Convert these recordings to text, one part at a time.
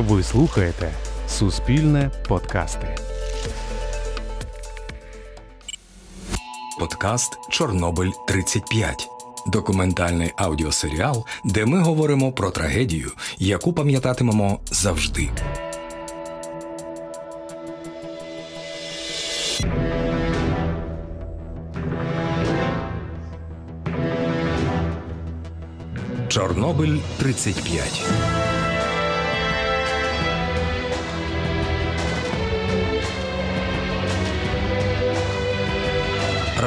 Ви слухаєте Суспільне подкасти. Подкаст Чорнобиль 35 документальний аудіосеріал, де ми говоримо про трагедію, яку пам'ятатимемо завжди. Чорнобиль 35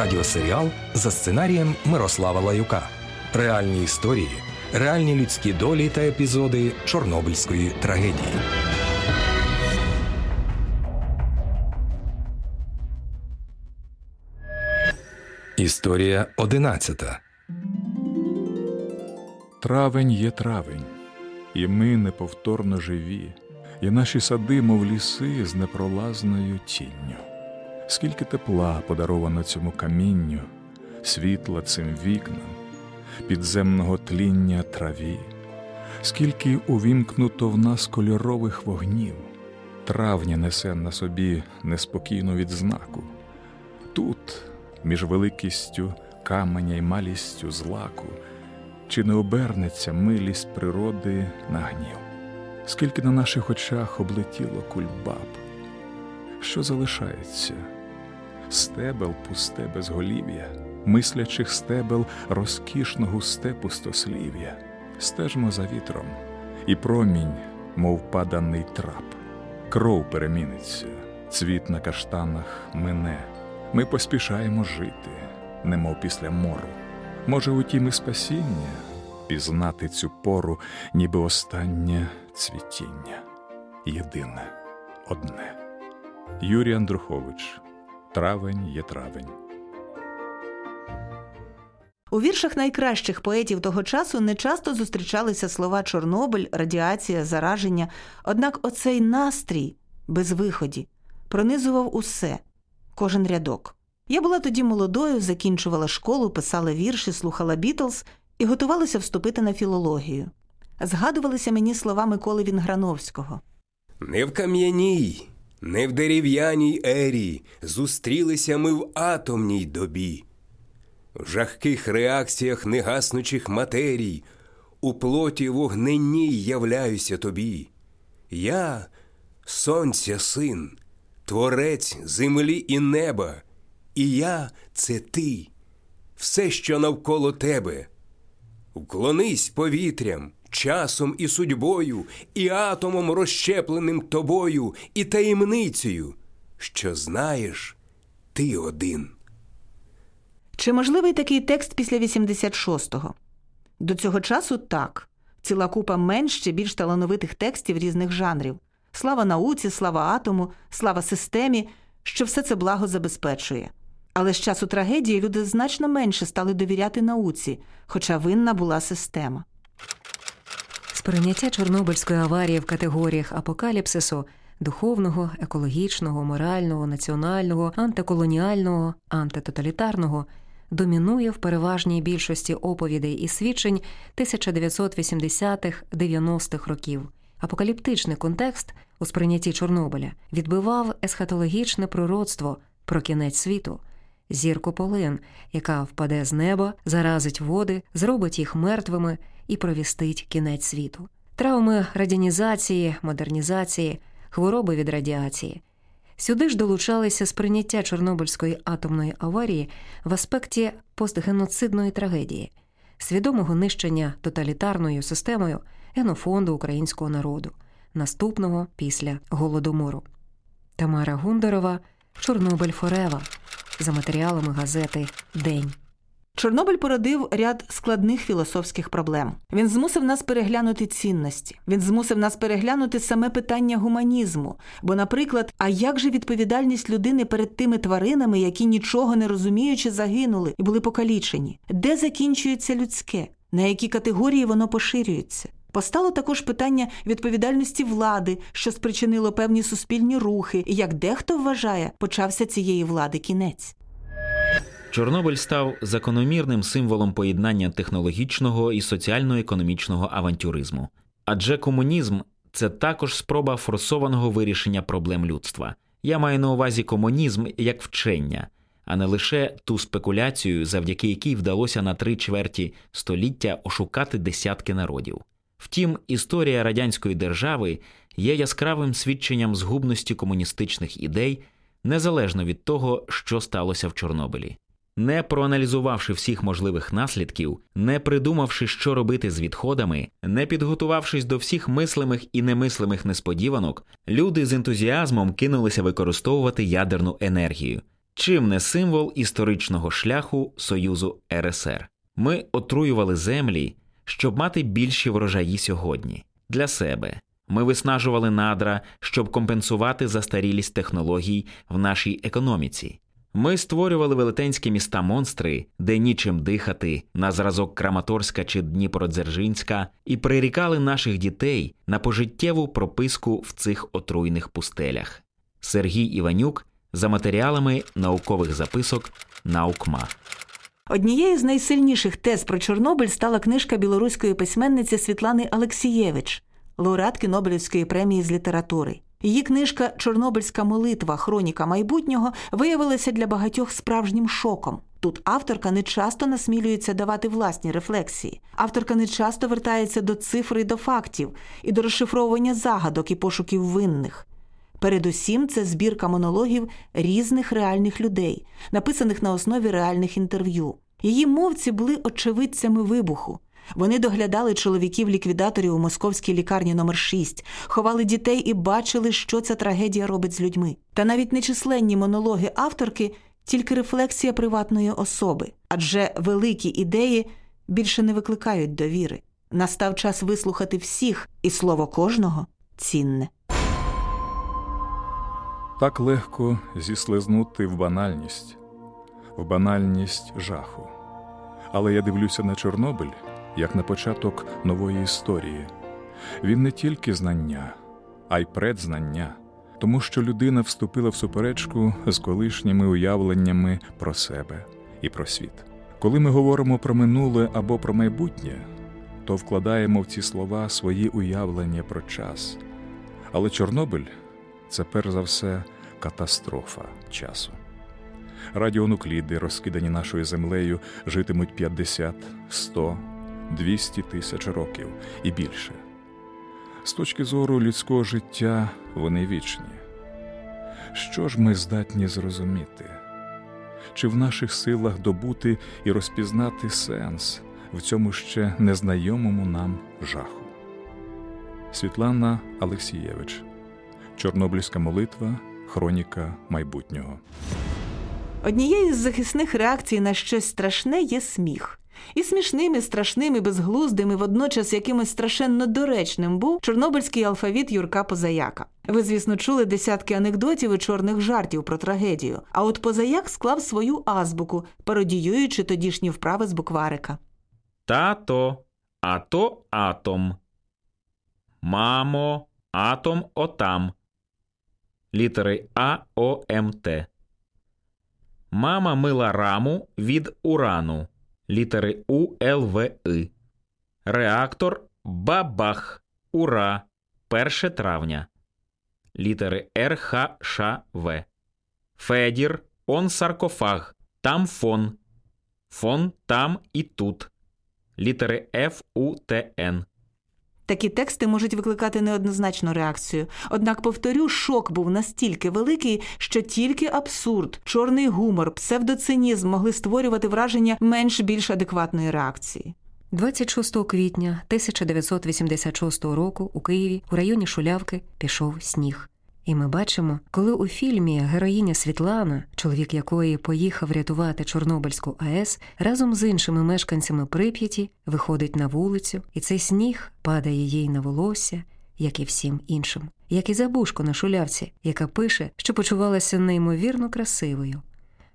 Радіосеріал за сценарієм Мирослава Лаюка. Реальні історії, реальні людські долі та епізоди Чорнобильської трагедії. Історія одинадцята. Травень є травень, і ми неповторно живі, і наші сади, мов ліси, з непролазною тінню. Скільки тепла подаровано цьому камінню, світла цим вікнам, підземного тління траві, скільки увімкнуто в нас кольорових вогнів, травня несе на собі неспокійну відзнаку. Тут, між великістю каменя й малістю злаку, чи не обернеться милість природи на гнів? Скільки на наших очах облетіло кульбаб? Що залишається? Стебел пусте безголів'я, мислячих стебел розкішно густе пустослів'я, стежмо за вітром, і промінь, мов паданий трап, кров переміниться, цвіт на каштанах мине. Ми поспішаємо жити, немов після мору. Може, утім і спасіння пізнати цю пору, ніби останнє цвітіння. Єдине, одне. Юрій Андрухович. Травень є травень. У віршах найкращих поетів того часу не часто зустрічалися слова Чорнобиль, радіація, зараження. Однак оцей настрій без виході пронизував усе, кожен рядок. Я була тоді молодою, закінчувала школу, писала вірші, слухала Бітлз і готувалася вступити на філологію. Згадувалися мені слова Миколи Вінграновського. Не в кам'яній, не в дерев'яній ері зустрілися ми в атомній добі, в жахких реакціях негаснучих матерій, у плоті вогненній являюся тобі. Я, сонця син, творець землі і неба, і я це ти, все, що навколо тебе. Вклонись повітрям, часом і судьбою, і атомом розщепленим тобою, і таємницею, що знаєш ти один. Чи можливий такий текст після 86-го? До цього часу так. Ціла купа менш чи більш талановитих текстів різних жанрів. Слава науці, слава атому, слава системі, що все це благо забезпечує. Але з часу трагедії люди значно менше стали довіряти науці, хоча винна була система. Сприйняття Чорнобильської аварії в категоріях апокаліпсису духовного, екологічного, морального, національного, антиколоніального, антитоталітарного домінує в переважній більшості оповідей і свідчень 1980-х-90-х років. Апокаліптичний контекст у сприйнятті Чорнобиля відбивав есхатологічне пророцтво про кінець світу зірку полин, яка впаде з неба, заразить води, зробить їх мертвими і провістить кінець світу. Травми радіанізації, модернізації, хвороби від радіації. Сюди ж долучалися сприйняття Чорнобильської атомної аварії в аспекті постгеноцидної трагедії, свідомого нищення тоталітарною системою генофонду українського народу, наступного після голодомору. Тамара Гундарова Чорнобиль Форева за матеріалами газети День. Чорнобиль породив ряд складних філософських проблем. Він змусив нас переглянути цінності. Він змусив нас переглянути саме питання гуманізму. Бо, наприклад, а як же відповідальність людини перед тими тваринами, які нічого не розуміючи, загинули і були покалічені? Де закінчується людське? На які категорії воно поширюється? Постало також питання відповідальності влади, що спричинило певні суспільні рухи, і як дехто вважає, почався цієї влади кінець. Чорнобиль став закономірним символом поєднання технологічного і соціально-економічного авантюризму. Адже комунізм це також спроба форсованого вирішення проблем людства. Я маю на увазі комунізм як вчення, а не лише ту спекуляцію, завдяки якій вдалося на три чверті століття ошукати десятки народів. Втім, історія радянської держави є яскравим свідченням згубності комуністичних ідей незалежно від того, що сталося в Чорнобилі. Не проаналізувавши всіх можливих наслідків, не придумавши, що робити з відходами, не підготувавшись до всіх мислимих і немислимих несподіванок, люди з ентузіазмом кинулися використовувати ядерну енергію, чим не символ історичного шляху Союзу РСР. Ми отруювали землі, щоб мати більші врожаї сьогодні для себе. Ми виснажували надра, щоб компенсувати застарілість технологій в нашій економіці. Ми створювали велетенські міста монстри, де нічим дихати, на зразок Краматорська чи Дніпродзержинська, і прирікали наших дітей на пожиттєву прописку в цих отруйних пустелях. Сергій Іванюк за матеріалами наукових записок Наукма. Однією з найсильніших тез про Чорнобиль стала книжка білоруської письменниці Світлани Алексієвич, лауреатки Нобелівської премії з літератури. Її книжка Чорнобильська молитва, хроніка майбутнього виявилася для багатьох справжнім шоком. Тут авторка не часто насмілюється давати власні рефлексії. Авторка не часто вертається до цифр і до фактів, і до розшифровування загадок і пошуків винних. Передусім, це збірка монологів різних реальних людей, написаних на основі реальних інтерв'ю. Її мовці були очевидцями вибуху. Вони доглядали чоловіків-ліквідаторів у московській лікарні номер 6 ховали дітей і бачили, що ця трагедія робить з людьми. Та навіть нечисленні монологи авторки тільки рефлексія приватної особи, адже великі ідеї більше не викликають довіри. Настав час вислухати всіх, і слово кожного цінне. Так легко зіслизнути в банальність, в банальність жаху. Але я дивлюся на Чорнобиль як на початок нової історії. Він не тільки знання, а й предзнання, тому що людина вступила в суперечку з колишніми уявленнями про себе і про світ. Коли ми говоримо про минуле або про майбутнє, то вкладаємо в ці слова свої уявлення про час. Але Чорнобиль це перш за все катастрофа часу. Радіонукліди, розкидані нашою землею, житимуть 50, 100, 200 тисяч років і більше. З точки зору людського життя вони вічні. Що ж ми здатні зрозуміти? Чи в наших силах добути і розпізнати сенс в цьому ще незнайомому нам жаху? Світлана Алексієвич, Чорнобильська молитва, хроніка майбутнього. Однією з захисних реакцій на щось страшне є сміх. І смішним, і страшним, і безглуздим, і водночас якимось страшенно доречним був чорнобильський алфавіт Юрка Позаяка. Ви, звісно, чули десятки анекдотів і чорних жартів про трагедію. А от Позаяк склав свою азбуку, пародіюючи тодішні вправи з букварика. Тато, ато атом. Мамо, атом отам. Літери А О М Т. Мама мила раму від урану літери У, Л, В, И. Реактор Бабах. Ура. 1 травня. Літери Р, Х, Ш, В. Федір. Он саркофаг. Там фон. Фон там і тут. Літери Ф, У, Т, Н. Такі тексти можуть викликати неоднозначну реакцію. Однак, повторю, шок був настільки великий, що тільки абсурд, чорний гумор, псевдоцинізм могли створювати враження менш більш адекватної реакції. 26 квітня 1986 року у Києві у районі Шулявки пішов сніг. І ми бачимо, коли у фільмі героїня Світлана, чоловік якої поїхав рятувати Чорнобильську АЕС, разом з іншими мешканцями Прип'яті виходить на вулицю, і цей сніг падає їй на волосся, як і всім іншим, як і забушко на шулявці, яка пише, що почувалася неймовірно красивою.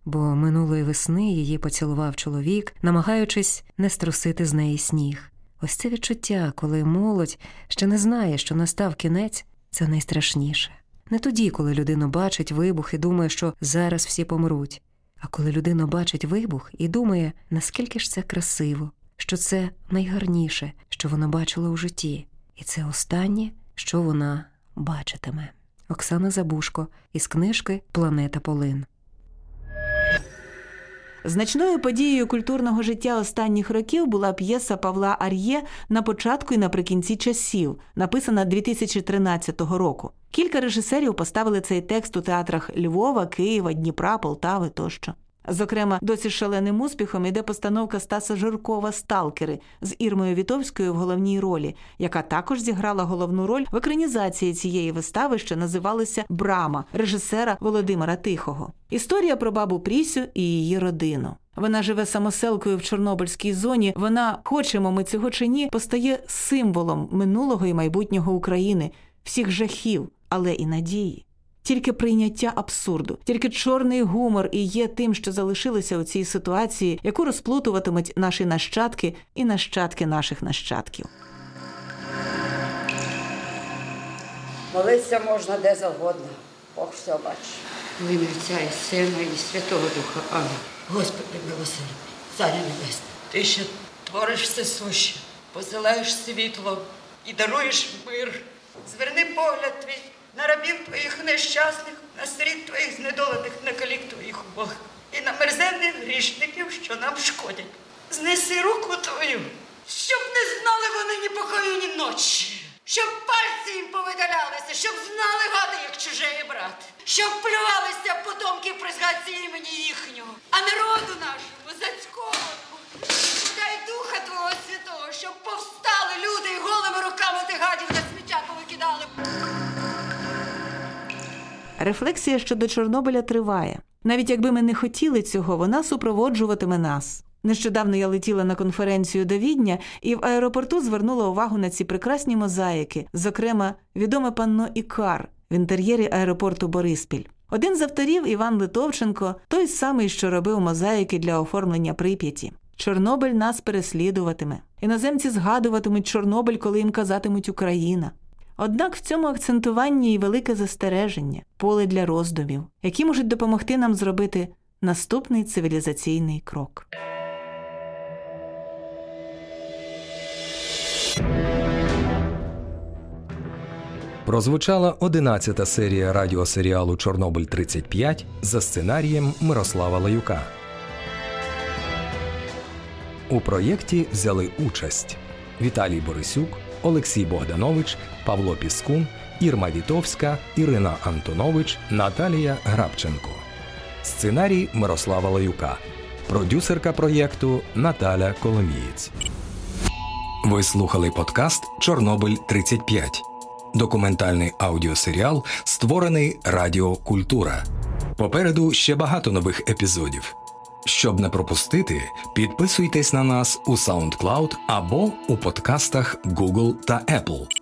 Бо минулої весни її поцілував чоловік, намагаючись не струсити з неї сніг. Ось це відчуття, коли молодь ще не знає, що настав кінець, це найстрашніше. Не тоді, коли людина бачить вибух і думає, що зараз всі помруть, а коли людина бачить вибух і думає, наскільки ж це красиво, що це найгарніше, що вона бачила у житті, і це останнє, що вона бачитиме. Оксана Забушко із книжки Планета Полин. Значною подією культурного життя останніх років була п'єса Павла Ар'є на початку і наприкінці часів, написана 2013 року. Кілька режисерів поставили цей текст у театрах Львова, Києва, Дніпра, Полтави тощо. Зокрема, досі шаленим успіхом іде постановка Стаса Жиркова Сталкери з Ірмою Вітовською в головній ролі, яка також зіграла головну роль в екранізації цієї вистави, що називалася Брама режисера Володимира Тихого. Історія про бабу Прісю і її родину. Вона живе самоселкою в Чорнобильській зоні. Вона, хочемо ми цього чи ні, постає символом минулого і майбутнього України, всіх жахів, але і надії. Тільки прийняття абсурду, тільки чорний гумор і є тим, що залишилося у цій ситуації, яку розплутуватимуть наші нащадки і нащадки наших нащадків. Молитися можна де завгодно. Бог все бачить. В ім'я Отця і Сина і Святого Духа. Амінь. Господи, милосердний, Царя Небесний, Ти ще твориш все суще, посилаєш світло і даруєш мир. Зверни погляд твій на рабів твоїх нещасних, на сиріт твоїх знедолених, на калік твоїх убог і на мерзенних грішників, що нам шкодять. Знеси руку твою, щоб не знали вони ні покою, ні ночі. Щоб пальці їм повидалялися, щоб знали гади, як чужий брат, щоб плювалися потомки при згадці імені їхнього, а народу нашому Рефлексія щодо Чорнобиля триває. Навіть якби ми не хотіли цього, вона супроводжуватиме нас. Нещодавно я летіла на конференцію до Відня і в аеропорту звернула увагу на ці прекрасні мозаїки, зокрема, відоме панно Ікар в інтер'єрі аеропорту Бориспіль. Один з авторів Іван Литовченко, той самий, що робив мозаїки для оформлення прип'яті. Чорнобиль нас переслідуватиме. Іноземці згадуватимуть Чорнобиль, коли їм казатимуть Україна. Однак в цьому акцентуванні і велике застереження, поле для роздумів, які можуть допомогти нам зробити наступний цивілізаційний крок. Прозвучала 11-та серія радіосеріалу Чорнобиль 35 за сценарієм Мирослава Лаюка. У проєкті взяли участь Віталій Борисюк, Олексій Богданович, Павло Піскун, Ірма Вітовська, Ірина Антонович, Наталія Грабченко. Сценарій Мирослава Лаюка. Продюсерка проєкту Наталя Коломієць. Ви слухали подкаст Чорнобиль 35 документальний аудіосеріал, створений Радіо Культура. Попереду ще багато нових епізодів. Щоб не пропустити, підписуйтесь на нас у SoundCloud або у подкастах Google та Apple.